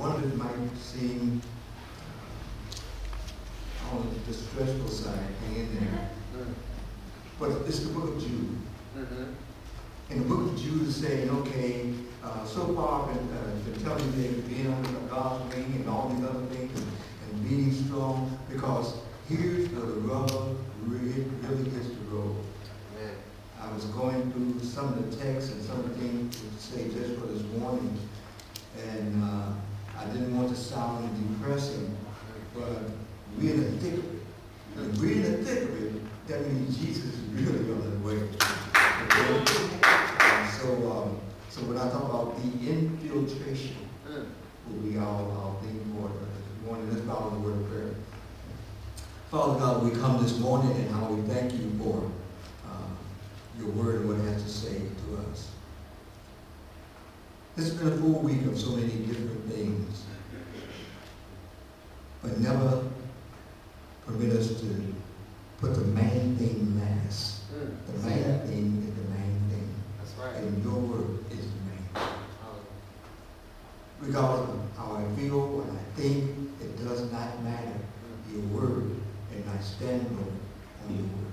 one of it might seem on the stressful side, hang in there. But it's the book of Jude. Mm-hmm. And the book of Jude is saying, okay, uh, so far I've been, uh, been telling you they've been under God's wing and all these other things and, and being strong because here's where the rubber really, really hits the road. Amen. I was going through some of the texts and some of the things to say just for this morning, and uh, I didn't want to sound depressing, but we're in the thick of it. We're in the thick of it, that means Jesus is really on the way. So, um, so when I talk about the infiltration, will be our, our theme for this morning. Let's in the word of prayer. Father God, we come this morning and how we thank you for uh, your word and what it has to say to us. It's been a full week of so many different things, but never permit us to put the main thing last. Mm. The main thing is the main thing, That's right. and your word is the main Um, regardless of how I feel, what I think, it does not matter. Your word, and I stand on your word.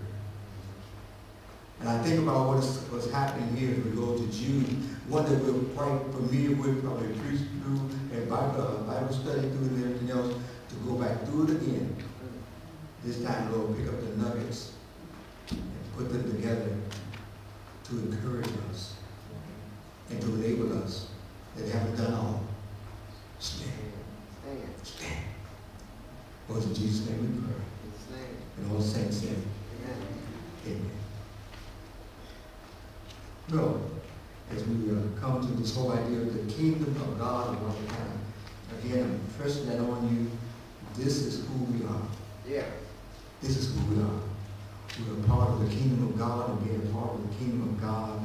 And I think about what is, what's happening here as we go to Jude, one that we're quite familiar with, from probably preached through, and Bible, uh, Bible study through and everything else, to go back through it again. This time, Lord, pick up the nuggets and put them together to encourage us and to enable us that haven't done all. Stand, Stand. stand. Lord, in Jesus' name we pray. In And all saints say, Amen. Amen. Well, come to this whole idea of the kingdom of God what we have, again, I'm pressing that on you. This is who we are. Yeah. This is who we are. We are a part of the kingdom of God, and being a part of the kingdom of God,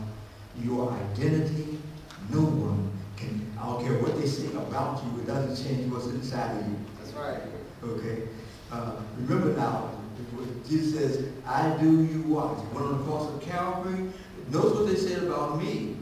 your identity, no one can, I don't care what they say about you, it doesn't change what's inside of you. That's right. Okay? Uh, remember now, Jesus says, I do you what? He went on the cross of Calvary. Notice what they said about me.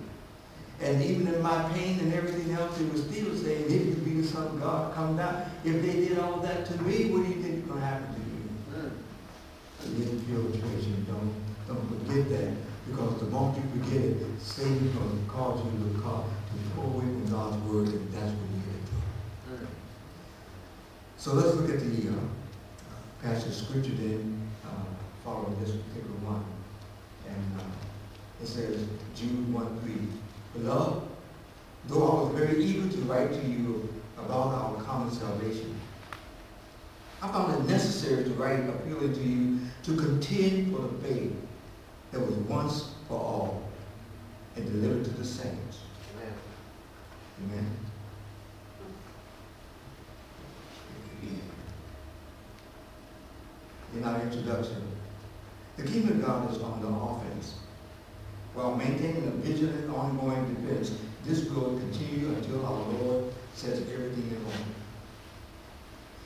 And even in my pain and everything else, it was still saying, if you be the Son of God, come down. If they did all that to me, what do you think is going to happen to you? Mm. The infiltration, don't, don't forget that. Because the moment you forget it, Satan's going to cause you to, cause, to pull away from God's word, and that's what you get to. Mm. So let's look at the uh, passage of scripture then, uh, following this particular one. And uh, it says, Jude 1 3. Beloved, though I was very eager to write to you about our common salvation, I found it necessary to write appealing to you to contend for the faith that was once for all and delivered to the saints. Amen. Amen. In our introduction, the kingdom of God is on the offense. While maintaining a vigilant, ongoing defense, this will continue until our Lord sets everything in order.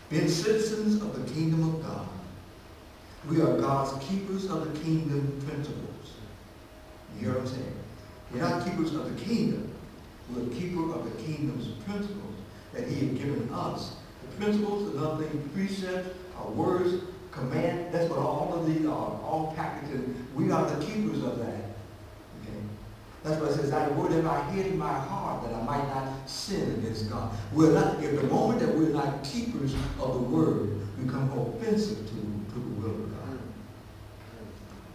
Being citizens of the kingdom of God, we are God's keepers of the kingdom principles. You hear what I'm saying? We're not keepers of the kingdom. We're keeper of the kingdom's principles that he has given us. The principles are nothing, precepts, our words, command, that's what all of these are, all packaged in. We are the keepers of that. That's why it says, I word have I hid in my heart that I might not sin against God. We're not, if the moment that we're not keepers of the word, become offensive to, to the will of God.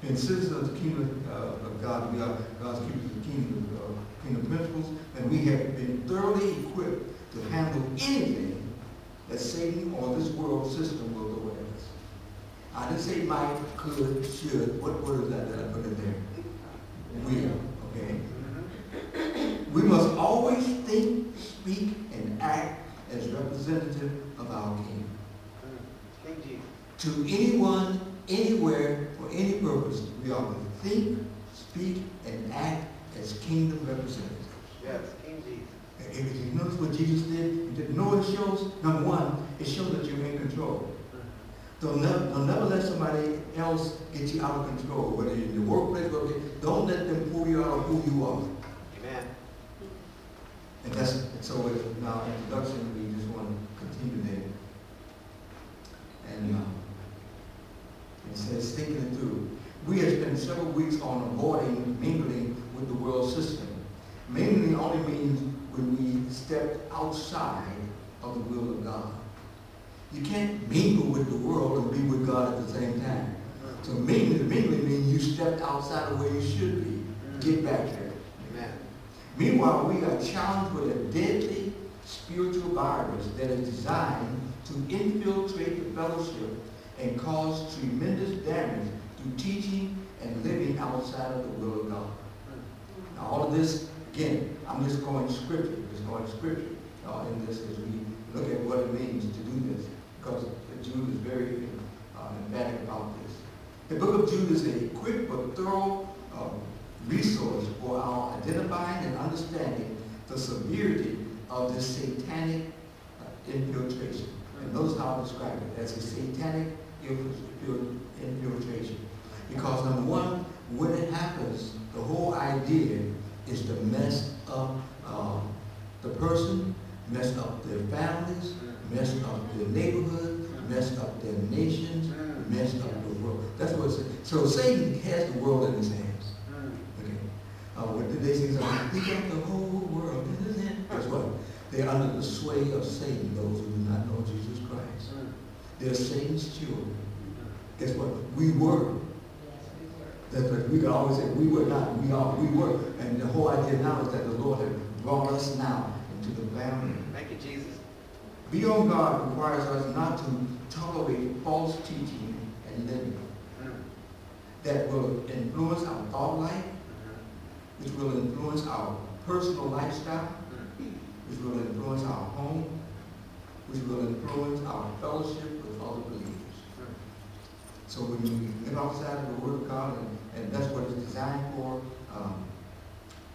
Being citizens of the kingdom uh, of God, we are God's keepers of the kingdom, uh, kingdom principles, and we have been thoroughly equipped to handle anything that Satan or this world system will throw at us. I didn't say might, could, should. What word is that that I put in there? Will, okay? Mm-hmm. We must always think, speak, and act as representative of our King. Mm. King To anyone, anywhere, for any purpose, we are to think, speak, and act as kingdom representatives. Yes. King Jesus. And if you notice what Jesus did, you didn't know what it shows? Number one, it shows that you're in control. Don't never, don't never let somebody else get you out of control, whether you're in the workplace, or don't let them pull you out of who you are. Amen. And that's and so with our introduction, we just want to continue there. And uh, it says, thinking it through. We have spent several weeks on avoiding mingling with the world system. Mingling only means when we step outside of the will of God. You can't mingle with the world and be with God at the same time. So mingling, mingling means you stepped outside of where you should be. Get back there. Amen. Meanwhile, we are challenged with a deadly spiritual virus that is designed to infiltrate the fellowship and cause tremendous damage through teaching and living outside of the will of God. Now, all of this, again, I'm just going scripture, just going scripture uh, in this as we look at what it means to do this, because Jude is very uh, emphatic about this. The book of Jude is a quick but thorough uh, resource for our identifying and understanding the severity of this satanic uh, infiltration. And notice how I describe it as a satanic infiltration. Because number one, when it happens, the whole idea is to mess up uh, the person, mess up their families, mess up their neighborhood, mess up their nations, mess up the world. That's what it's, so Satan has the world in his hands. Okay. Uh, what did they say? He got the whole world in his hand. Guess what? They're under the sway of Satan, those who do not know Jesus Christ. They're Satan's children. Guess what? We were. That's what we can always say, we were not, we are, we were. And the whole idea now is that the Lord has brought us now into the family. Thank you, Jesus. Be on guard requires us not to tolerate false teaching and living mm-hmm. that will influence our thought life, mm-hmm. which will influence our personal lifestyle, mm-hmm. which will influence our home, which will influence our fellowship with other believers. So when you get outside of the Word of God, and, and that's what it's designed for, um,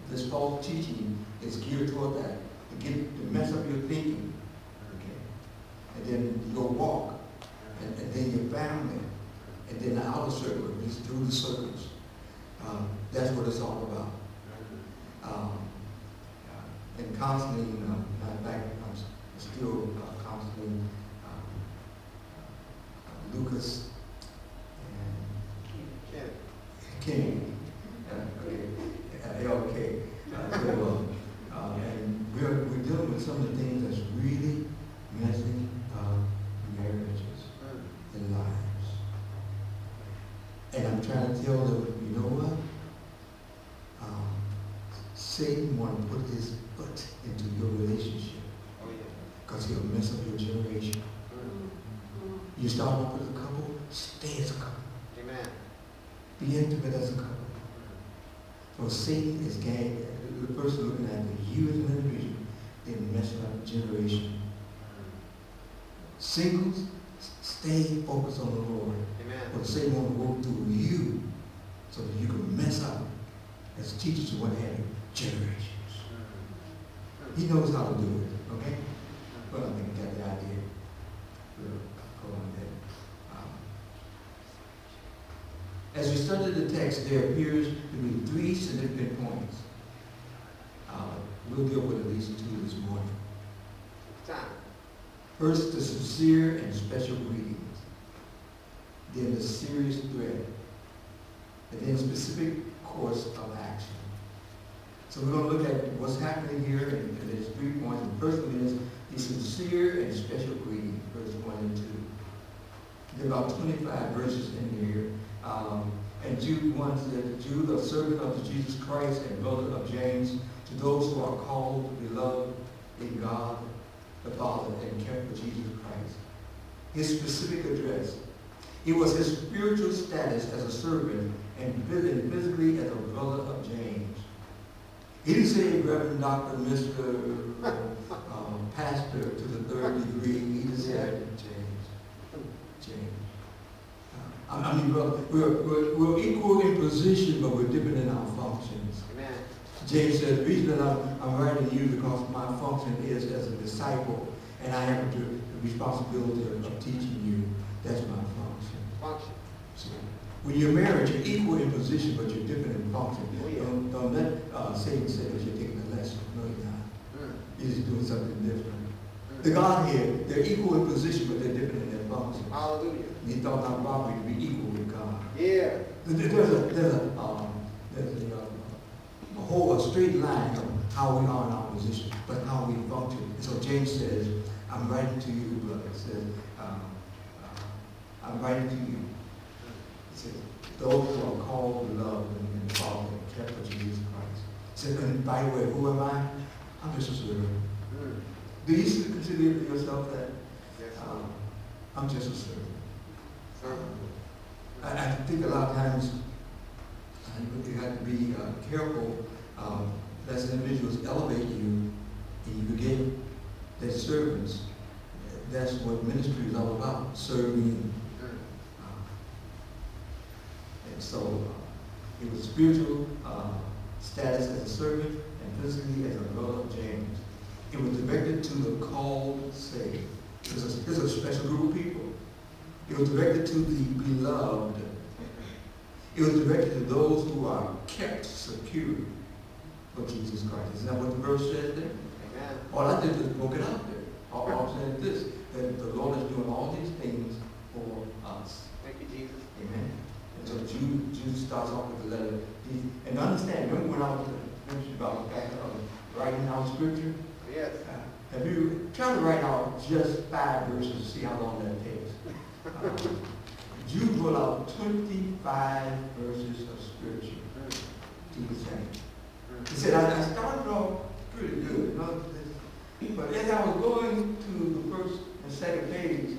this false teaching is geared toward that, to get, to mess up your thinking? And then your walk, and, and then your family, and then the outer circle, just through the circles. Um, that's what it's all about. Um, uh, and constantly, you know, fact, I'm still uh, constantly, um, uh, Lucas Ken. and King, uh, okay, uh, LK. Uh, so, uh, uh, and we're, we're dealing with some of the things that's really messing up marriages and lives. And I'm trying to tell them, you know what? Um, Satan want to put his foot into your relationship Oh, because he'll mess up your generation. Mm-hmm. You start off with a couple, stay as a couple. Amen. Be intimate as a couple. So Satan is gang, the person looking at you as an individual, then messing up the generation. Singles, stay focused on the Lord. Amen. But Satan want to work through you so that you can mess up as teachers and what have you, how to do it, okay? Well, I think you got the idea. We'll go on there. Um, As we study the text, there appears to be three significant points. Uh, We'll deal with at least two this morning. First, the sincere and special greetings. Then the serious threat. And then specific course of action. So we're going to look at what's happening here, and and there's three points. The first one is the sincere and special greeting, verse one and two. About twenty-five verses in here. Um, and Jude one said, Jude, a servant of Jesus Christ and brother of James, to those who are called, beloved in God the Father and kept for Jesus Christ. His specific address. It was his spiritual status as a servant and phys- and physically as a brother of James. He didn't say Reverend Doctor, Mr. um, Pastor to the third degree. He just said James. Uh, I mean, we're, we're, we're, we're equal in position, but we're different in our functions. Amen. James said, the reason that I'm, I'm writing to you because my function is as a disciple, and I have the, the responsibility of, teaching you. That's my function. Function. See, when you're married, you're equal in position, but you're different in function. Oh, yeah. Don't, don't let uh, Satan say that you're taking a lesson. No, you're not. Mm. You're just doing something different. The Godhead, they're equal in position, but they're different in Hallelujah. He thought not robbery to be equal with God. Yeah. There- There's a, there's a, um, there's a, uh, a whole, a straight line of how we are in our position, but how we function. And so James says, I'm writing to you, brother, it says, um, uh, I'm writing to you. It says, those who are called, loved, and and followed, and kept of Jesus Christ. It says, and by the way, who am I? I'm just a servant. Mm. Do you consider yourself that? Yes. Um, I'm just a servant. I, I think a lot of times, uh, you have to be uh, careful, um, as individuals elevate you, and you forget that servants, that's what ministry is all about, serving. Uh, And so, uh, it was spiritual, status as a servant, and physically as a brother of James. It was directed to the called saved. There's a, there's a special group of people. It was directed to the beloved. It was directed to those who are kept secure for Jesus Christ. Isn't that what the verse says there? Amen. All I did was broke it out there. All I'm saying is this, that the Lord is doing all these things for us. Thank you, Jesus. Amen. And so Jude, Jude starts off with the letter. He- And understand, remember when I was mentioning about the fact of writing out scripture? Yes. Uh, Have you, try to write out just five verses, to see how long that takes. Uh, Jude wrote out twenty-five verses of scripture to the. Mm. He said, I, I started off pretty good, you know, but as I was going to the first and second page,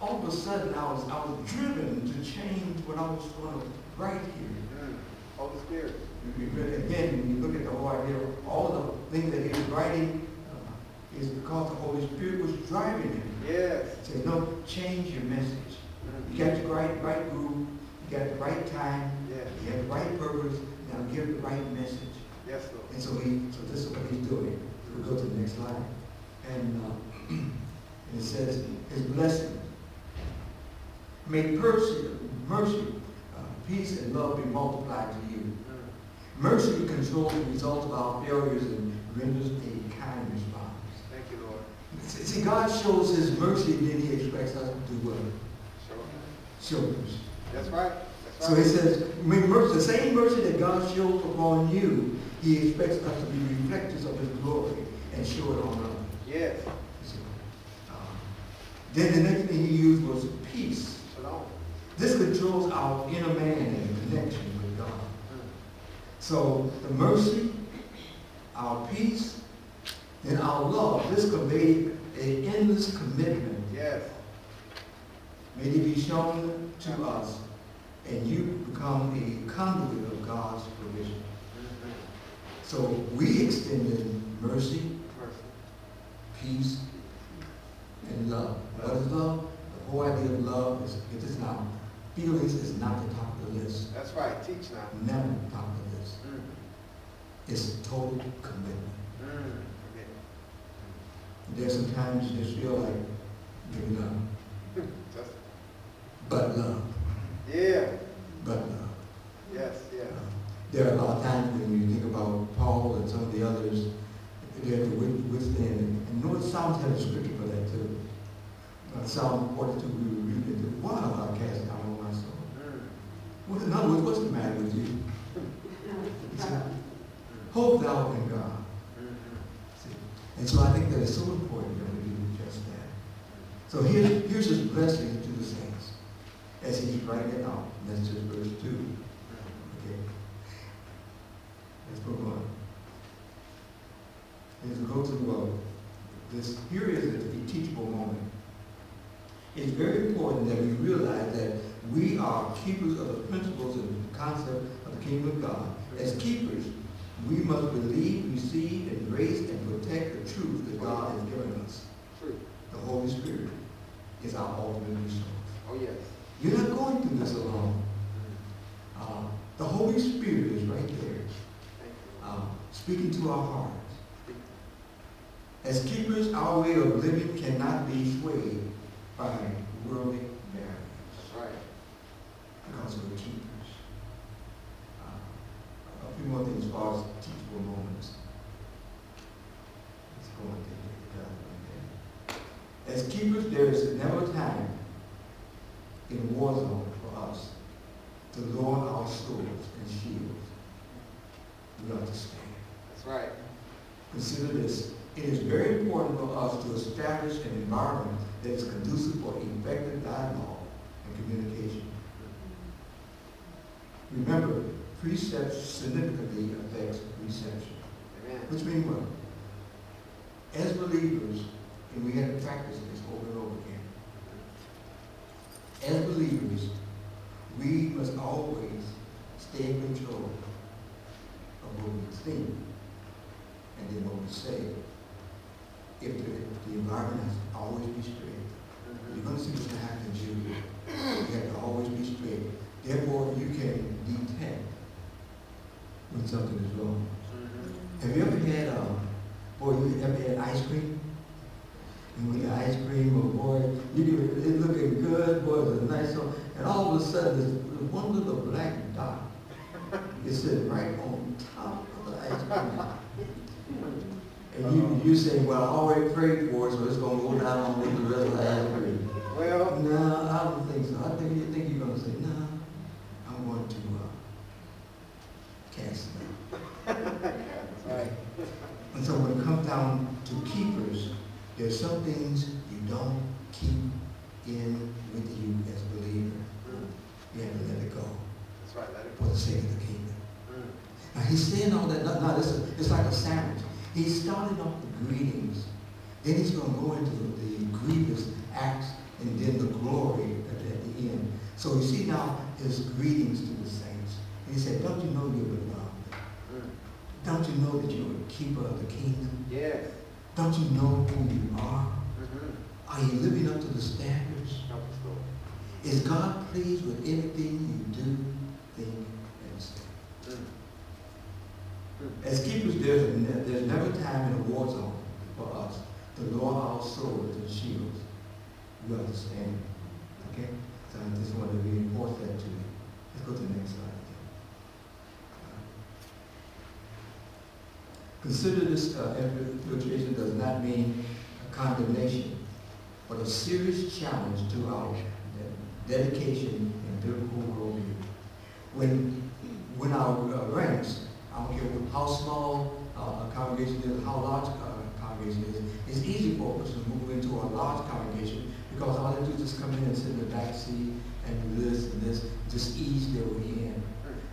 all of a sudden I was, I was driven to change what I was going to write here. Holy Spirit. You- you Again, when you look at the whole idea, all the things that he was writing is because the Holy Spirit was driving him. Yes. Say, no, change your message. Mm. You got the right, right group, you got the right time, Yes. you have the right purpose, now give the right message. Yes, Lord. And so he, so this is what he's doing. We'll go to the next slide. And, uh, and it says, his blessing. May mercy, mercy, uh, peace and love be multiplied to you. Mm. Mercy controls the results of our failures and renders a kind response. See, God shows his mercy, and then he expects us to do what? Show mercy. That's right. That's So he says, mercy, the same mercy that God shows upon you, he expects us to be reflectors of his glory and show it on others. Yes. So, um, Then the next thing he used was peace. Shalom. This controls our inner man and connection with God. Mm. So the mercy, our peace, and our love, this conveyed an endless commitment. Yes. May it be shown to us, and you become a conduit of God's provision. So we extended mercy, Mercy. peace, and love. What is love? The whole idea of love is, it is not, feelings is not the top of the list. That's right. Teach now. Never the top of the list. Mm. It's a total commitment. There's some times you just feel like giving up. But love, yeah. but love. Yes. Yes. There are a lot of times when you think about Paul and some of the others, they have to wi- withstand. And and notice Psalms have a scripture for that too. Uh, Psalm 42, we were reading it. Why have I cast down on my soul? Mm. What, in other words, what's the matter with you? Hope thou in God. Mm-hmm. See? And so I think that it's so important that we do just that. So here's, here's his blessing to the saints as he's writing it out. And that's just verse 2. Okay. Let's move on. As to uh, this, here is a teachable moment. It's very important that we realize that we are keepers of the principles and concept of the kingdom of God. As keepers, we must believe, receive, embrace, and protect the truth that God has given us. The Holy Spirit is our ultimate resource. Oh yes. You're not going through this alone. Uh, the Holy Spirit is right there, uh, speaking to our hearts. As keepers, our way of living cannot be swayed by worldly barriers That's right. because we're keepers. Uh, a few more things as far as teachable moments. Let's go and take it together. As keepers, there is never a time in war zone for us to lower our swords and shields. We understand. That's right. Consider this. It is very important for us to establish an environment that is conducive for effective dialogue and communication. Remember, precept significantly affects reception. Amen. Which means what? As believers, and we have to practice this over and over again. As believers, we must always stay in control of what we think and then what we say. If the, the environment has to always be straight. You're gonna see what's gonna happen in Judah. You have to always be straight. Therefore, you can detect when something is wrong. Mhm. Have you ever had, um, boy, you ever had ice cream? And with the ice cream, oh boy, you do, it's looking good, boy, it's a nice one, and all of a sudden, there's one little black dot. It's sitting right on top of the ice cream. And you, you say, well, I already prayed for it, so it's gonna go down on with the rest of the ice cream. Well, No, I don't think so. I think, you think you're gonna say, no, I'm going to, uh, cancel it. that's right. And so when it comes down to keepers, there's some things you don't keep in with you as a believer. Mm. You have to let it go That's right, let it for the sake of the kingdom. Mm. Now he's saying all that, no, no, this is, it's like a sandwich. He started off the greetings, then he's gonna go into the grievous acts and then the glory at, at the end. So you see now his greetings to the saints. And he said, don't you know you're. Don't you know that you're a keeper of the kingdom? Yes. Don't you know who you are? Mhm. Are you living up to the standards? Lord. Is God pleased with everything you do, think, and say? Mm. Mm. As keepers, there's, ne- there's never time in a war zone for us to lower our swords and shields. You understand? Okay? So I just wanted to reinforce that to you. Let's go to the next slide. Consider this uh, infiltration does not mean condemnation, but a serious challenge to our de- dedication and biblical worldview. When, when our uh, ranks, I don't care how small uh, a congregation is, how large a congregation is, it's easy for us to move into a large congregation because all they do is just come in and sit in the back seat and do this and this, just ease their way in.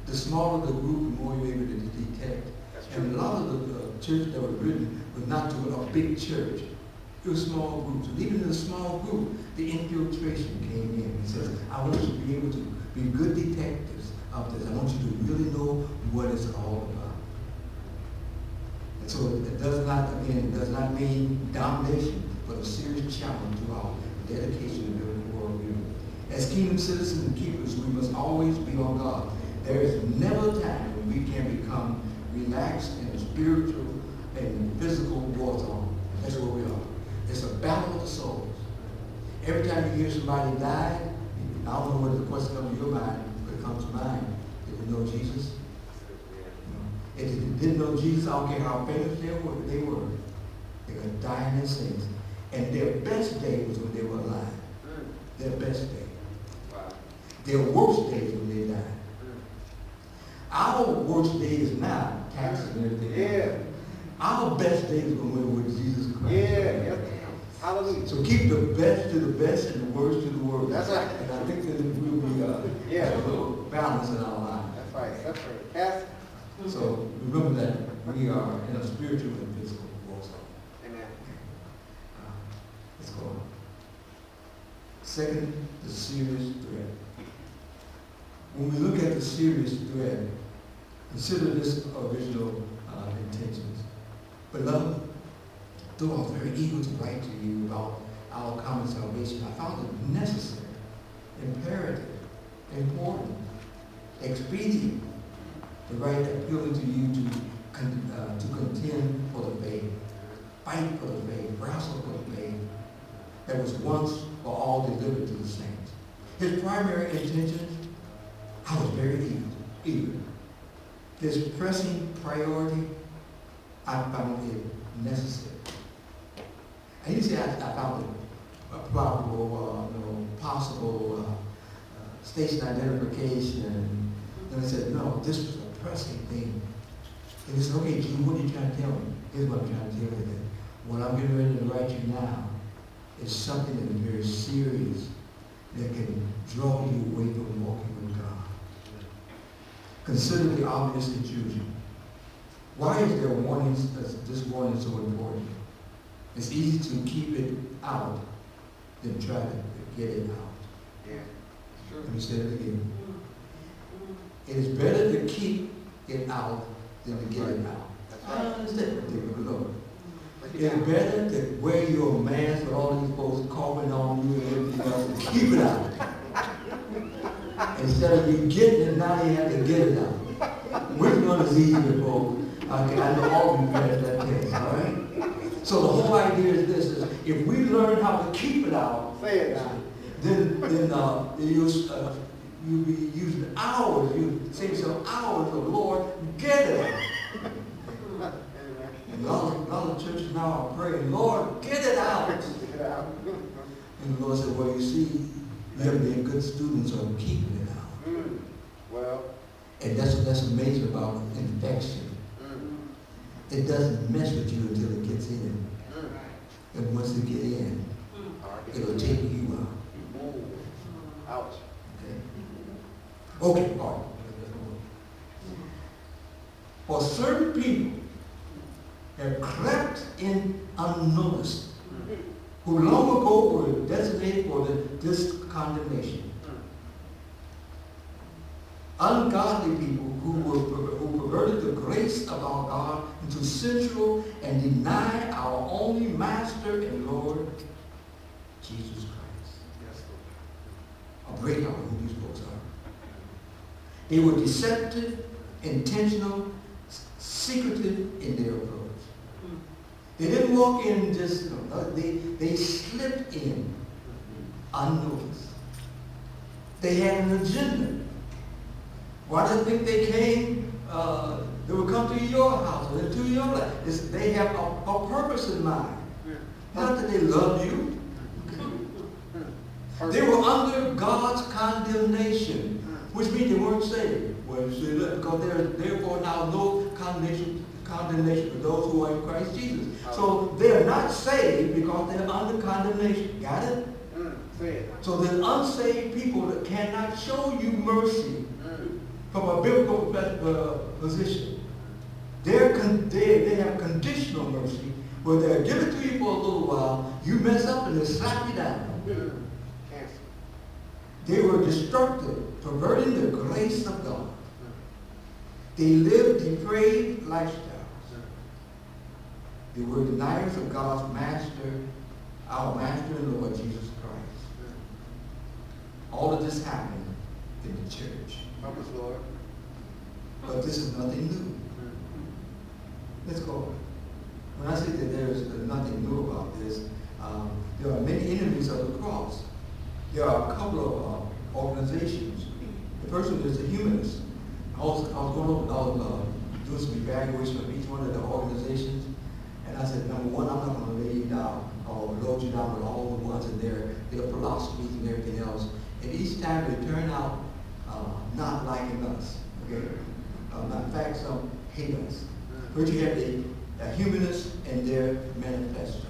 The smaller the group, the more you're able to detect and a lot of the churches that was written was not to a big church. It was small groups. And even in the small group, the infiltration came in. He says, I want you to be able to be good detectives of this. I want you to really know what it's all about. And so it does not, again, it does not mean domination, but a serious challenge to our dedication to the worldview. As kingdom citizens and keepers, we must always be on guard. There is never a time when we can become relaxed in a spiritual and physical war zone. That's where we are. It's a battle of the souls. Every time you hear somebody die, I don't know whether the question comes to your mind, but it comes to mine. Did they know Jesus? If they didn't know Jesus, I don't care how famous they were, they were. They're going to die in their sins. And their best day was when they were alive. Their best day. Wow. Their worst day when they died. Our worst day is now, taxes and everything. Yeah. Our best days is when we're with Jesus Christ. Yeah. Yep. Hallelujah. So keep the best to the best and the worst to the worst. That's right. And I think that we'll be, uh, Yeah. a little balance in our lives. That's right. That's right. Pastor. So remember that we are in a spiritual and physical war zone. Amen. Uh, Let's go on. Second, the serious threat. When we look at the serious threat, consider this original uh, intentions. Beloved, though I was very eager to write to you about our common salvation, I found it necessary, imperative, important, expedient to write appealing to you to, con- uh, to contend for the faith, fight for the faith, wrestle for the faith that was once for all delivered to the saints. His primary intentions, I was very eager. eager. His pressing priority, I found it necessary. I didn't say I, found it uh, probable, uh, you know, possible uh, uh, station identification. And I said, no, this was a pressing thing. And he said, okay, Gene, what are you trying to tell me? Here's what I'm trying to tell you. That what I'm getting ready to write you now is something that is very serious that can draw you away from walking with God. Consider the obvious confusion. Why is there warnings, this warning is so important? It's easy to keep it out than try to get it out. Yeah. Sure. Let me say it again. Mm-hmm. It is better to keep it out than to get it out. That's I right. Mm-hmm. understand what they're Lord. Look It's better to wear your mask with all these folks coughing on you and everything else and keep it out. Instead of you getting it, now you have to get it out. Which one is easier, folks? Okay, I know all of you passed that test, all right? So the whole idea is this, is if we learn how to keep it out, Say it then, then, uh, you, uh, you be using hours, you save some hours of Lord, get it. Amen. And a lot of, a churches now are praying, Lord, get it out. And the Lord said, well, you see, you have been good students of keeping it out. Mm. Well. And that's, what that's amazing about infection. Mm. It doesn't mess with you until it gets in. Mm. And once it get in, right. it'll take you out. Ouch. Okay? Okay, all right. For certain people have crept in unnoticed. Who long ago were designated for this condemnation. Ungodly people who were who perverted the grace of our God into sensual and deny our only Master and Lord, Jesus Christ. Yes, A breakout who these folks are. They were deceptive, intentional, secretive in their approach. They didn't walk in just, know, they, they slipped in unnoticed. They had an agenda. Why do you think they came? Uh, they would come to your house or to your life. It's, they have a, a purpose in mind. Not that they love you. They were under God's condemnation, which means they weren't saved. Well, you see that because there is therefore now no condemnation, condemnation for those who are in Christ Jesus. So they are not saved because they're under condemnation. Got it? Mm. It. So there's unsaved people that cannot show you mercy Mm. from a biblical uh, position. They're con- they, they have conditional mercy where they'll give it to you for a little while, you mess up and they slap you down. Mm. They were destructive, perverting the grace of God. They lived depraved lifestyles. They were deniers of God's master, our master and Lord Jesus Christ. All of this happened in the church. Help us, Lord. But this is nothing new. Let's go. When I say that there is nothing new about this, um, there are many enemies of the cross. There are a couple of uh, organizations. The first one is the humanists. I was, I was going over, I was uh, doing some evaluation of each one of the organizations, I said, number one, I'm not going to lay you down or load you down with all the ones in their, their philosophies and everything else. And each time they turn out uh, not liking us. Okay? Um, in fact, some hate us. First you have the, the humanists and their manifesto.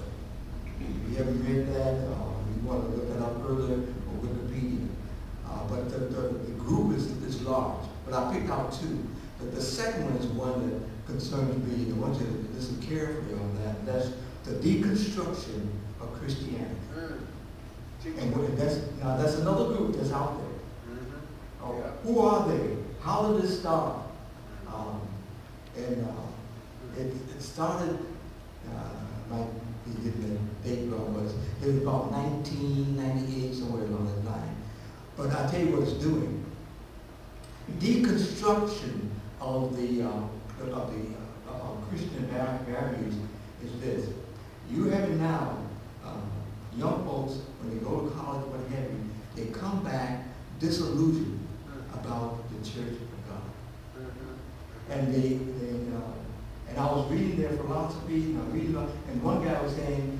If you haven't read that, uh, you want to look that up further on Wikipedia. Uh, but the, the, the group is, is large. But I picked out two. But the second one is one that concerns me. I want you to listen carefully on that. That's the deconstruction of Christianity. Mm. And that's, now that's another group that's out there. Mhm. Oh, Yeah. Who are they? How did it start? Um, and uh, it, it started, uh, might be getting the date wrong, but it was about 1998, somewhere along that line. But I tell you what it's doing. Deconstruction of the, uh, of the uh, Christian va- values is this. You have it now, um, young folks, when they go to college, what have you, they come back disillusioned about the church of God. Mhm. And they, they uh, and I was reading their philosophy, and I reading, about- and one guy was saying,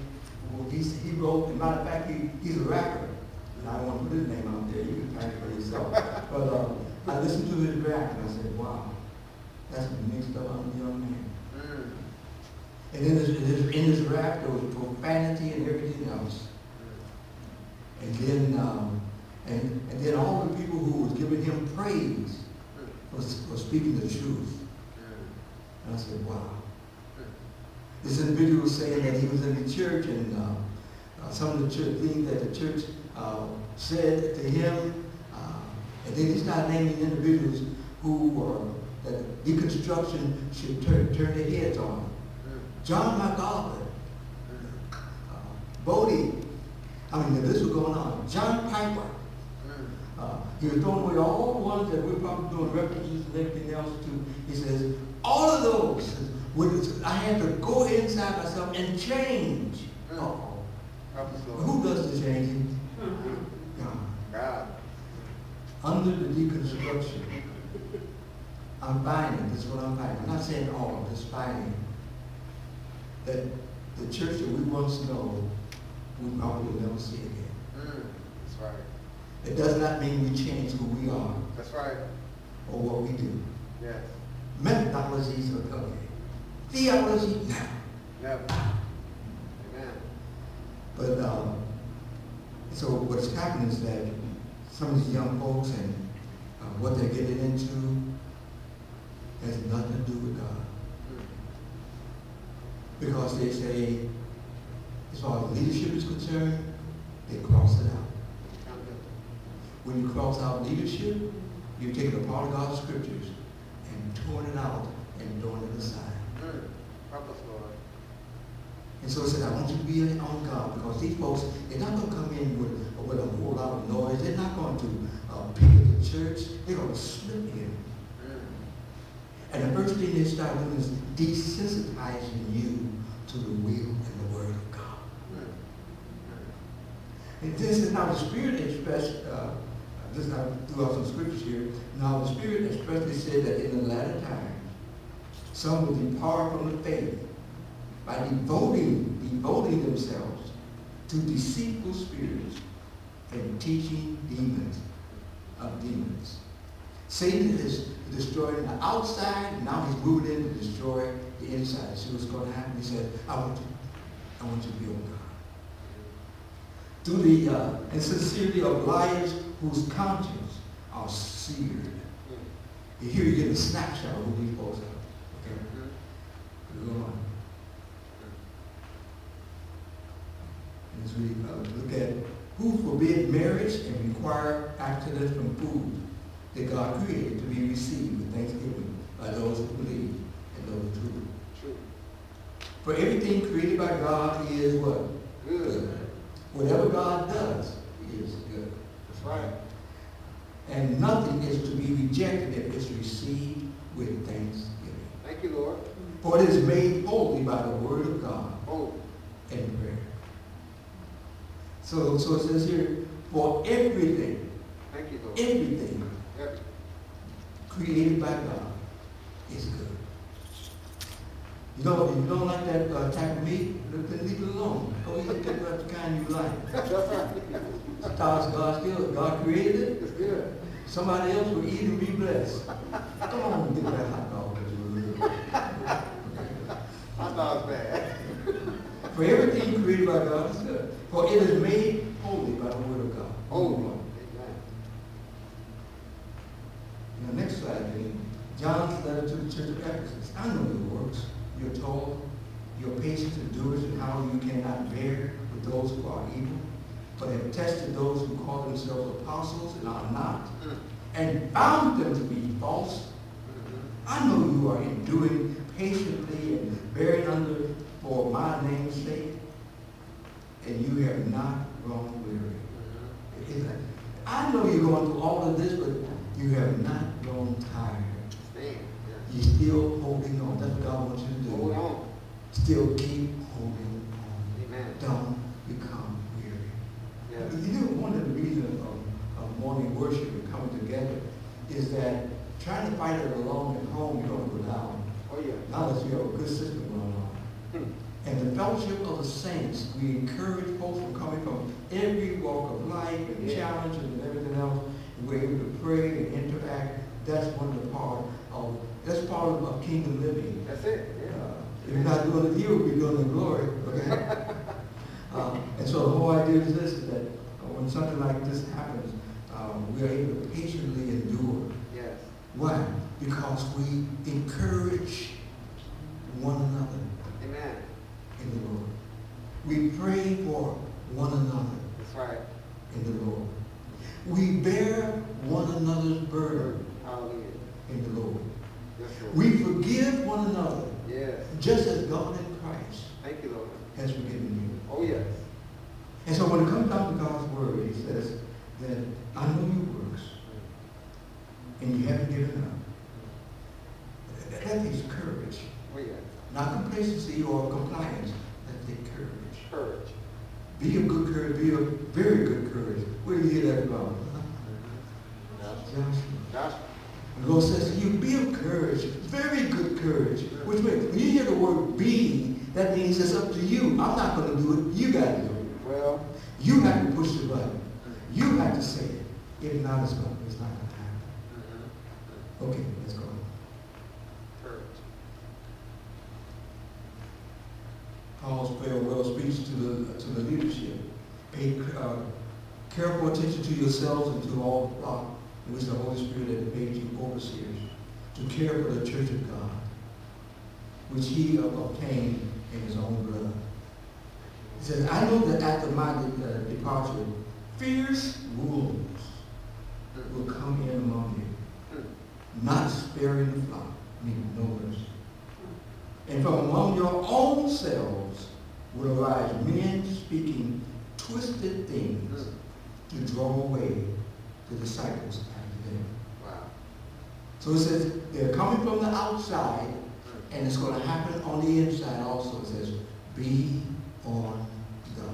Well, he's, he wrote, as a matter of fact, he, he's a rapper. And I don't want to put his name out there, you can find it for yourself. But, uh, I listened to his rap and I said, wow, that's a mixed up on the young man. Mm. And in his, in his, in his rap, there was profanity and everything else. And then, um, and, and then all the people who was giving him praise was, was speaking the truth. And I said, wow. This individual was saying that he was in the church and uh, uh, some of the church things that the church uh, said to him. Uh, and then he started naming individuals who were, that deconstruction should turn, turn their heads on. John MacArthur, uh, Voddie, I mean, this was going on. John Piper. Uh, he was throwing away all the ones that we're probably doing references and everything else to. He says, all of those, would, I had to go inside myself and change. Help. Who does the changing? God. God. Under the deconstruction, I'm finding, this is what I'm finding. I'm not saying all, I'm just finding that the church that we once know, we probably will never see again. Mm. That's right. It does not mean we change who we are That's right. or what we do. Yes. Methodologies are okay. Theology, no. Never. Amen. But um, so what's happening is that some of these young folks and uh, what they're getting into has nothing to do with God. Because they say, as far as leadership is concerned, they cross it out. When you cross out leadership, you're taking a part of God's scriptures and torn it out and throwing it aside. And so I said, I want you to be on God because these folks, they're not going to come in with, with a whole lot of noise. They're not going to uh, the church. They're going to slip in. The first thing they start doing is desensitizing you to the will and the word of God. And this is now the Spirit expressed, uh, this is not throughout some scriptures here, now the Spirit expressly said that in the latter times, some will depart from the faith by devoting, devoting themselves to deceitful spirits and teaching demons of demons. Satan is destroying the outside, now he's moving in to destroy the inside. See what's going to happen? He said, I want you, I want you to be on God through the uh, insincerity of liars whose conscience are seared. Mm. Here you get a snapshot of who these folks are. Okay? Go on. As we uh, look at who forbid marriage and require abstinence from food that God created to be received with thanksgiving by those who believe and those who do. True. For everything created by God is what? Good. Whatever God does is good. That's right. And nothing is to be rejected if it's received with thanksgiving. Thank you, Lord. For it is made holy by the word of God Oh. and prayer. So, so it says here, for everything, Thank you, Lord. everything Every- created by God is good. You know, if you don't like that uh, type of meat, then leave it alone. Go eat the the kind you like. Stars God still, God created it. It's good. Somebody else will eat and be blessed. Come on, get that hot dog. It was bad. For everything created by God is good. For it is made holy by the word of God. Oh, Lord. Amen. Now, next slide, please. John's letter to the church of Ephesus. I know your works. You're told your patience endures and how you cannot bear with those who are evil, but have tested those who call themselves apostles and are not, Mm. and found them to be false. I know you are enduring patiently and bearing under for my name's sake, and you have not grown weary. Mhm. Like, I know you're going through all of this, but you have not grown tired. You're still holding on. That's what God wants you to do. Still keep holding on. Amen. Don't become weary. Yes. You know, one of the reasons of, of morning worship and coming together is that trying to fight it alone at home, you don't go down. Oh, yeah. Not unless you have a good system going on. Hmm. And the fellowship of the saints, we encourage folks from coming from every walk of life and Yeah. challenges and everything else. And we're able to pray and interact. That's one of the part of, that's part of, of kingdom living. That's it, yeah. Uh, If you're not doing it here, we'll be doing it in glory, okay? Uh, And so the whole idea is this, that when something like this happens, um, we are able to patiently endure. Yes. Why? Because we encourage one another Amen. in the Lord. We pray for one another That's right. in the Lord. We bear one another's burden Hallelujah. in the Lord. Yes, Lord. We forgive one another Yes. just as God in Christ Thank you, Lord. has forgiven you. Oh, yes. And so when it comes down to God's word, he says that I know your works and you haven't given up. That that takes courage, Oh, yes. not complacency or compliance. That takes courage. Courage. Be of good courage, be of very good courage. Where do you hear that from? Joshua. Joshua. The Lord says to you, be of courage, very good courage. Which means, when you hear the word be, that means it's up to you. I'm not going to do it. You got to do it. Well, You have to push the button. You have to say it. If not, it's not, it's not going to happen. Okay, let's go. courage. Paul's farewell speech to the, to the leadership. Pay uh, careful attention to yourselves and to all the flock was the Holy Spirit that made you overseers to care for the church of God, which he obtained in his own blood. He says, I know that after my uh, departure, fierce wolves will come in among you, not sparing the flock, meaning no mercy. And from among your own selves will arise men speaking twisted things to draw away the disciples them. Wow. So it says they're coming from the outside, and it's going to happen on the inside also. It says, be on God.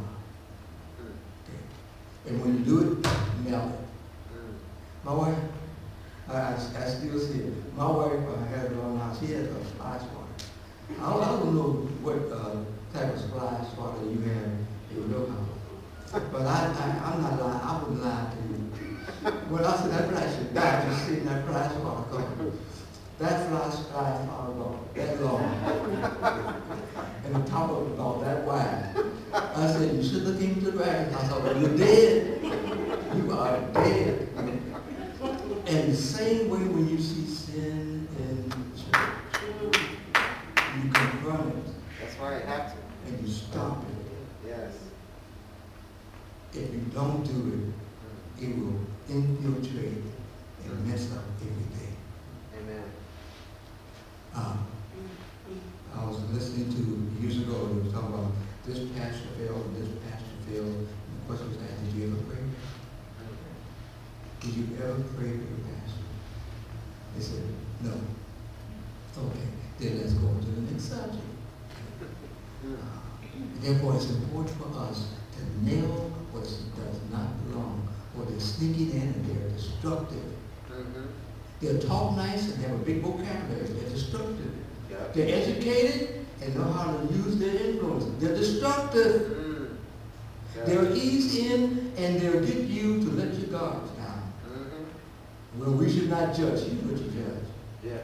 Okay. And when you do it, melt it. My wife, I, I, I still see it. My wife uh, had it on now. She had a fly swatter. I don't, I don't know what uh, type of fly swatter you have in your house. But I, I, I'm not lying. I wouldn't lie to you. When I said that fly should die, just seeing that fly swatter come. That fly fly swatter about that long. and the top of it about that wide. I said, you should look into the back. I thought, well, you're dead. You are dead. And the same way when you see sin in church, you confront it That's right. Have to. and you stop it. Yes. If you don't do it, it will infiltrate and mess up everything. Amen. Um, I was listening to years ago, they was talking about this pastor failed, and this pastor failed. And the question was asked, did you ever pray? Did you ever pray for your pastor? They said, no. Okay, then let's go on to the next subject. Therefore, it's important for us to nail what does not belong, or they're sneaking in and they're destructive. Mm-hmm. They'll talk nice and have a big vocabulary. They're destructive. They're educated and know how to use their influence. They're destructive. Mm. They'll ease in and they'll get you to let your guards down. Mm-hmm. Well, we should not judge. Here's what you judge. Yeah.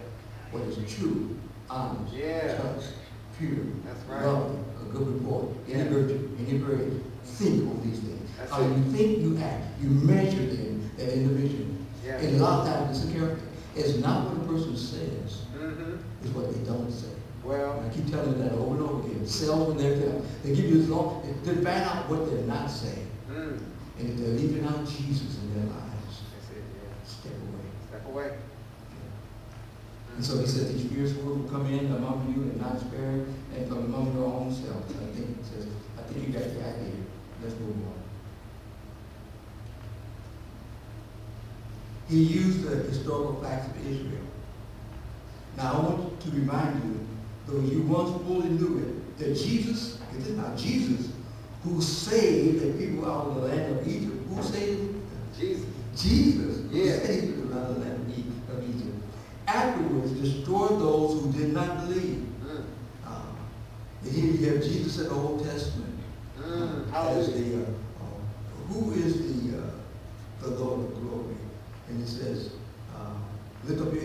What is true, honest, Yeah. just, pure, That's right. lovely, a good report, any Yeah. virtue, any praise. Think on these things. That's How it. you think, you act. You measure them, that individual. Yeah. And a lot of times, it's a character. It's not what a person says, Mm-hmm. it's what they don't say. Well, And I keep telling you that over and over again. Sales when they're there, they give you this long, they find out what they're not saying. mm. And if they're leaving out Jesus in their lives, it, yeah. step away. Step away. And so he said, these words will come in among you and not spare, and from among your own selves. I think it says, I think you got the idea. Let's move on. He used the historical facts of Israel. Now, I want to remind you, though you once fully knew it, that Jesus, it is not Jesus, who saved the people out of the land of Egypt. Who saved them? Jesus. Jesus Yeah. saved them out of the land of Egypt. Afterwards, destroyed those who did not believe. Mm. Uh, And here you have Jesus in the Old Testament Mm, as the, uh, who is the, uh, the Lord of glory? And it says, uh, lift up your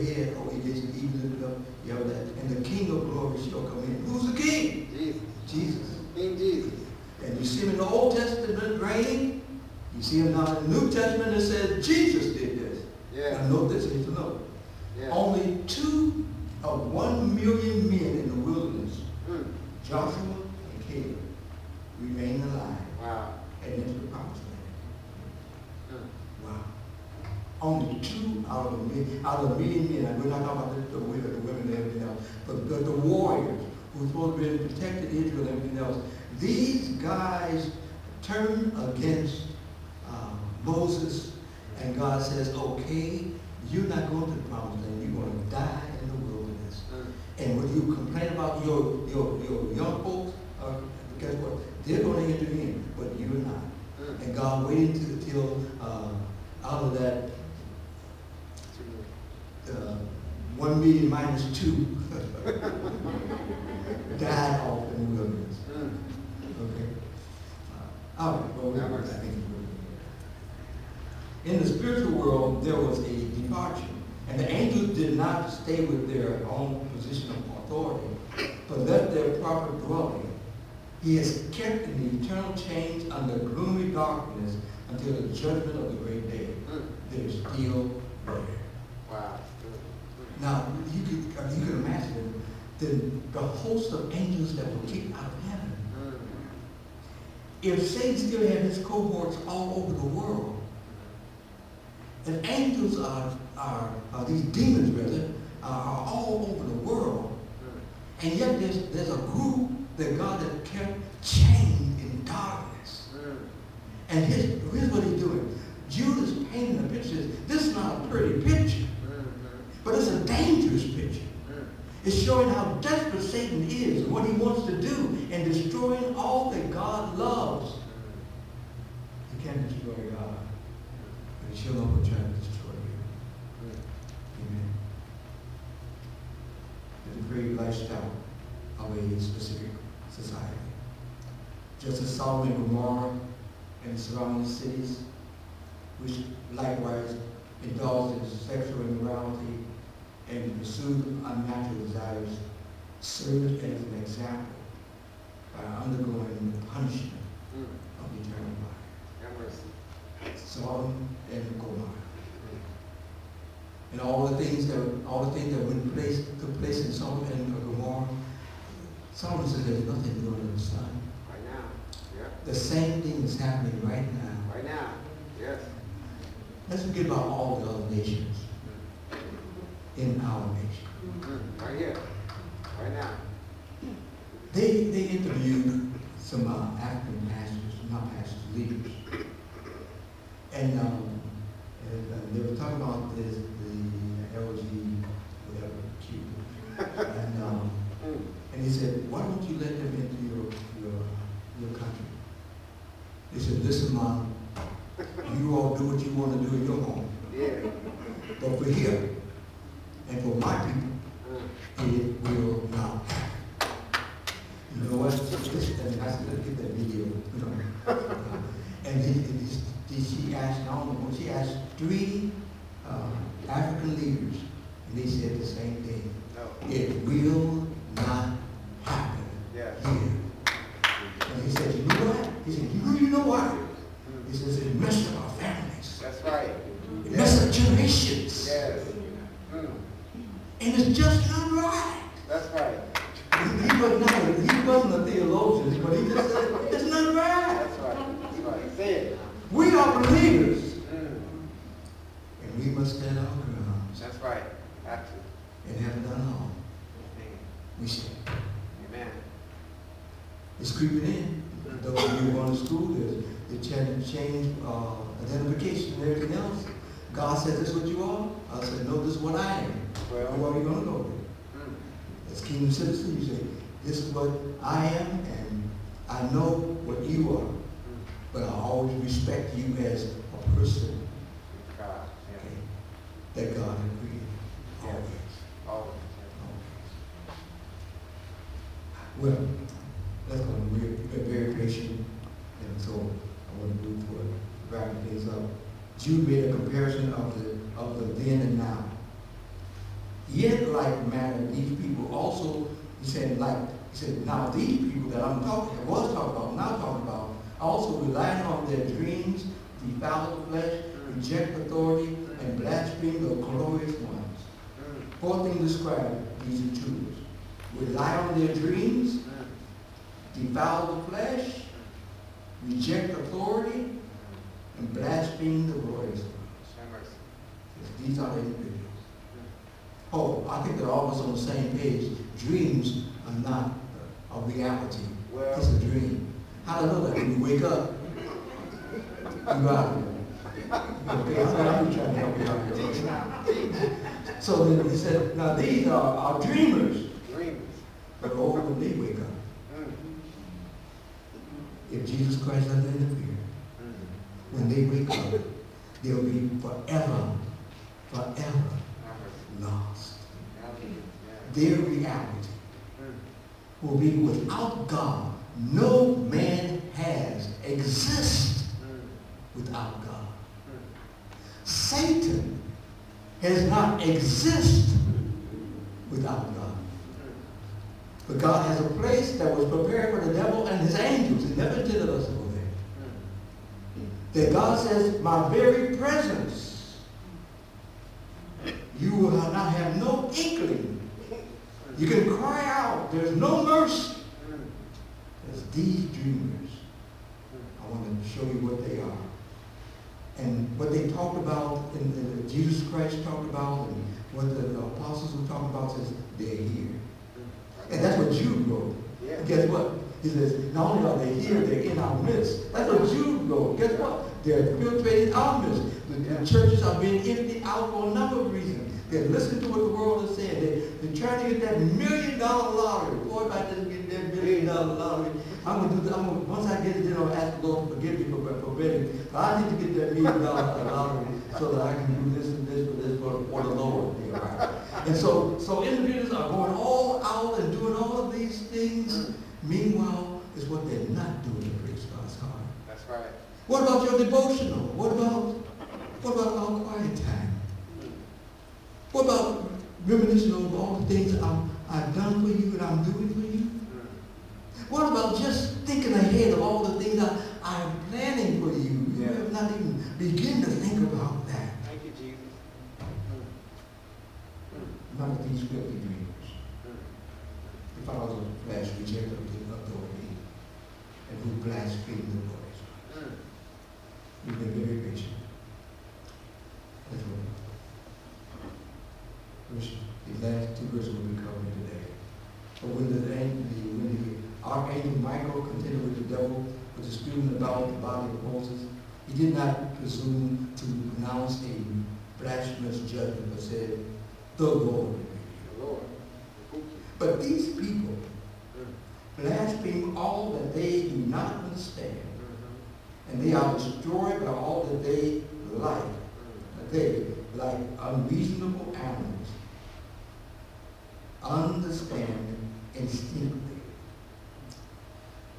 head, O ye and even lift you have that, and the King of glory shall come in. Who's the King? Jesus. Jesus. King Jesus. And you see him in the Old Testament reigning. You see him now in the New Testament that says Jesus did this. Yeah. Now note this, need to know. Yeah. Only two of one million men in the wilderness, Mm, Joshua and Caleb, remained alive wow. and into the promised land. Mm, Wow. Only two out of million, out of a million men, and we're not talking about the, the women, the women and everything else, but the, the warriors who were supposed to be protected Israel and everything else. These guys turned against uh, Moses, and God says, okay, you're not going to the promised land, you're going to die in the wilderness. mm, And when you complain about your, your, your young folks, uh, guess what? They're going to enter in, but you're not. mm. And God waited until, uh, out of that, uh, one two, died off in the wilderness. Okay? Uh, All right, well, we- That I think. In the spiritual world, there was a departure, and the angels did not stay with their own position of authority, but left their proper dwelling. He has kept in the eternal change under gloomy darkness until the judgment of the great day. They're still there. Wow. Mm, Now, you could, I mean, you could the, the host of angels that were kicked out of heaven. If Satan still had his cohorts all over the world, and angels are, are, are these demons rather, are all over the world, and yet there's, there's a group that God has kept chained in darkness. And his, here's what he's doing. Jude is painting a picture. This is not a pretty picture, but it's a dangerous picture. It's showing how desperate Satan is and what he wants to do and destroying all that God loves. You can't destroy God, but he'll not try to destroy you. Amen. A great lifestyle of a specific society. Just as Sodom and Gomorrah and the surrounding cities, which likewise indulged in sexual immorality and pursued unnatural desires, served as an example by undergoing the punishment Mm. of eternal fire. Have mercy. Sodom and Gomorrah. Mm, And all the things that, all the things that went place, took place in Sodom and Gomorrah, Solomon says there's nothing new under the sun. Right now. Yeah. The same thing is happening right now. Right now. Yes. Let's forget about all the other nations in our nation. mm. Right here. Right now. They, they interviewed some uh, African pastors, not pastors, leaders. And, um, and uh, they were talking about this, the LG, whatever, Q. And, um, Mm, And he said, why don't you let them into your, your, your country? He said, listen, mom, you all do what you want to do in your home. Yeah. But for here, and for my people, Mm, it will not happen. You know what? This, and I said, let's get that video, you know. And he, and he, he- she asked, I don't know, she asked three, uh, African leaders, and they said the same thing. No. It will not happen Yeah. here. And he said, you know what? He said, you really know why? Mm, He says, it messed up our families. That's right. It messed up generations. Yes. Mm, And it's just not right. That's right. He, he was not, he wasn't a theologian, but he just said, it's not right. That's right. That's right. Say it. We are believers. Mm, And we must stand our grounds That's right. Have to. and have done all. Amen. We should. Amen. It's creeping in. Those of you who going to school, there's, they change, change uh, identification and everything else. God said, this is what you are? I said, no, this is what I am. Well. Who are you going to go with? Mm, As kingdom citizen, you say, this is what I am, and I know what you are, mm. but I always respect you as a person God. okay, Yeah. that God has created. Always. Always. always. Well, is, uh, Jude made a comparison of the, of the then and now. Yet like manner, these people also, he said, like, he said, now these people that I'm talking, was talking about, now talking about, also relying on their dreams, defile the flesh, reject authority, and blaspheme the glorious ones. Mm. Four things described these are Jews. Rely on their dreams, devour the flesh, reject authority, and blaspheme the. Yes, These are the individuals. Oh, I think they're all of us on the same page. Dreams are not a reality. Well, It's a dream. How do I know that? When you wake up, you out here. Okay, so I'm trying to help you out here. So then he said, now these are, are dreamers, dreamers. but oh, when they wake up, Mm. if Jesus Christ doesn't interfere, Mm. When they up, they'll be forever, forever lost. Their reality will be without God. No man has exist without God. Satan has not exist without God. But God has a place that was prepared for the devil and his angels. He never intended us to go there. Mm. That God says, my very presence, you will not have no inkling. You can cry out. There's no mercy. There's these dreamers. I want to show you what they are. And what they talked about, and and Jesus Christ talked about, and what the apostles were talking about says, they're here. And that's what Jude wrote. Yeah. Guess what? He says, not only are they here, they're in our midst. That's what Jude wrote. Guess what? They're infiltrating our midst. The, the churches are being emptied out for a number of reasons. They're listening to what the world is saying. They, they're trying to get that million dollar lottery. Boy, if I didn't get that million dollar lottery, I'm gonna do that. I'm gonna, once I get it, then I'll ask the Lord to forgive me for, for betting. But I need to get that million dollar lottery so that I can do this and this for this for, for the Lord. And so, so individuals are going all out and doing all of these things. Meanwhile, is what they're not doing to preach God's heart. That's right. What about your devotional? What about, what about our quiet time? What about reminiscing of all the things I'm, I've done for you and I'm doing for you? Mm. What about just thinking ahead of all the things I, I'm planning for you? You Yeah. have not even begun to think about that. Thank you, Jesus. None of these filthy dreamers. Mm. The followers of the flesh reject the authority and who blaspheme the voice. Mm. We've been very patient. That's what. The last two verses will be covering today. But when the, when the archangel Michael contended with the devil, with the student about the body of Moses, he did not presume to pronounce a blasphemous judgment, but said, the Lord. The Lord. But these people blaspheme all that they do not understand, Mhm. and they are destroyed by all that they like. Mm. They, like unreasonable animals, understand instinctively.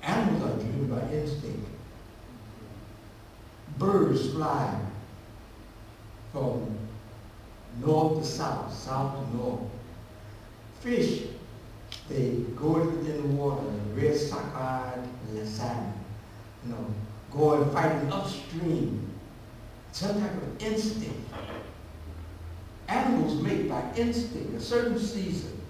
Animals are driven by instinct. Birds fly from north to south, south to north. Fish, they go within the water, the red sockeye and salmon, you know, going fighting upstream. Some type of instinct. Animals mate by instinct, a certain season.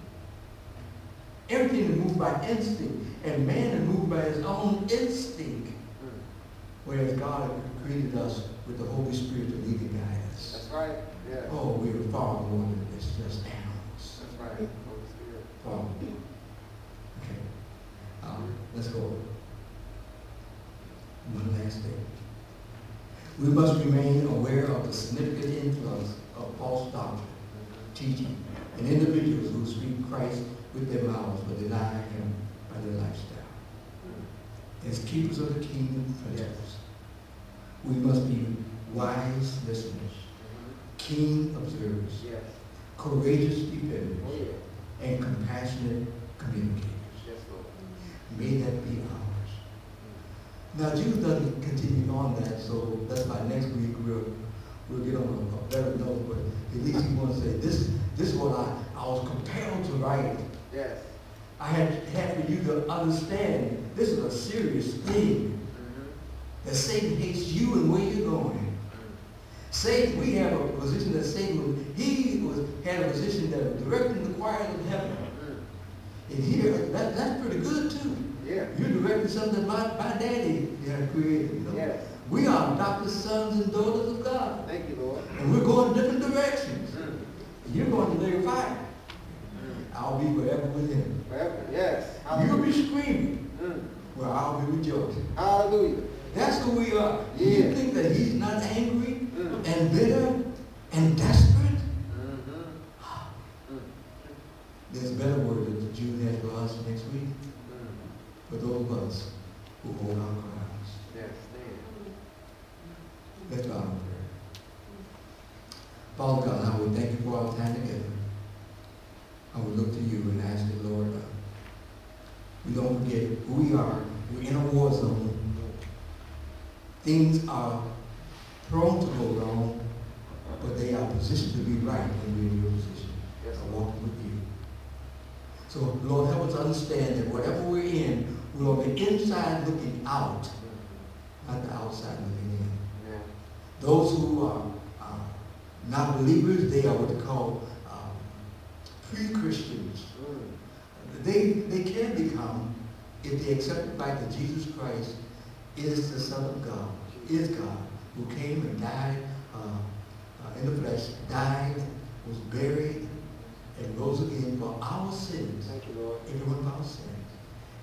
Everything is moved by instinct, and man is moved by his own instinct. Whereas God created us with the Holy Spirit to lead and guide us. That's right. Yeah. Oh, we are far more than this, just animals. That's right. Holy Spirit. Far more. Let's go. One last thing. We must remain aware of the significant influence of false doctrine, teaching, and individuals who speak Christ with their mouths but deny him by their lifestyle. As keepers of the kingdom forever, we must be wise listeners, keen observers, Yes. courageous Oh, defenders, yeah. and compassionate communicators. May that be ours. Now, Jude doesn't continue on that, so that's why next week. we'll, we'll get on a better note, but at least he wants to say, this, this is what I, I was compelled to write. Yes. I had, had for you to understand, this is a serious thing, Mhm. that Satan hates you and where you're going. Satan, we have a position that Satan, he was, had a position that was directing the choirs of heaven. And here, that, that's pretty good too. Yeah. You're directing something my, my daddy created, you know? Yes. We are adopted sons and daughters of God. Thank you, Lord. And we're going different directions. Mm. You're going to their fire. Mm. I'll be forever with him. Forever. Yes. You'll be screaming, Mm. well, I'll be rejoicing. Hallelujah. That's who we are. Yeah. you think that he's not angry Mm. and bitter and desperate? Mhm. Mm. There's a better word that Jude has for us next week, Mm. for those of us who hold our crowns. Yes. Let's out in prayer. Father God, I would thank you for our time together. I would look to you and ask the Lord, uh, we don't forget who we are. We're in a war zone. Things are prone to go wrong, but they are positioned to be right when we're in your position. Yes, I walk with you. So, Lord, help us understand that whatever we're in, we're on the inside looking out, not the outside looking in. Yeah. Those who are uh, not believers, they are what they call um, pre-Christians. Mm. They, they can become, if they accept the fact that Jesus Christ is the Son of God, is God, who came and died uh, uh, in the flesh, died, was buried, and rose again for our sins, Thank you, Lord. every one of our sins.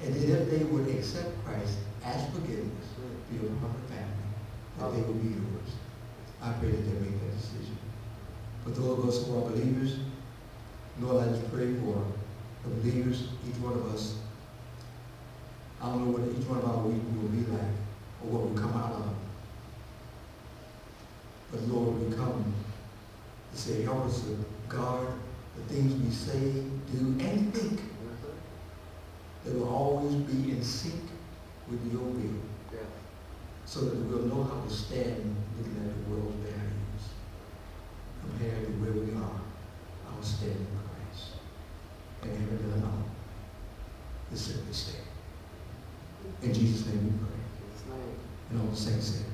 And then if they would accept Christ as forgiveness, be a part of the family, that they would be yours. I pray that they make that decision. For those of us who are believers, Lord, I just pray for the believers, each one of us. I don't know what each one of our week will be like, or what will come out of. But Lord, we come to say, help us to guard the things we say, do, and think that will always be in sync with your will. Yeah. so that we'll know how to stand looking at the world's values compared to where we are, our stand in Christ. And having done all, is simply stand. In Jesus' name we pray. In Jesus' name. And all the saints say,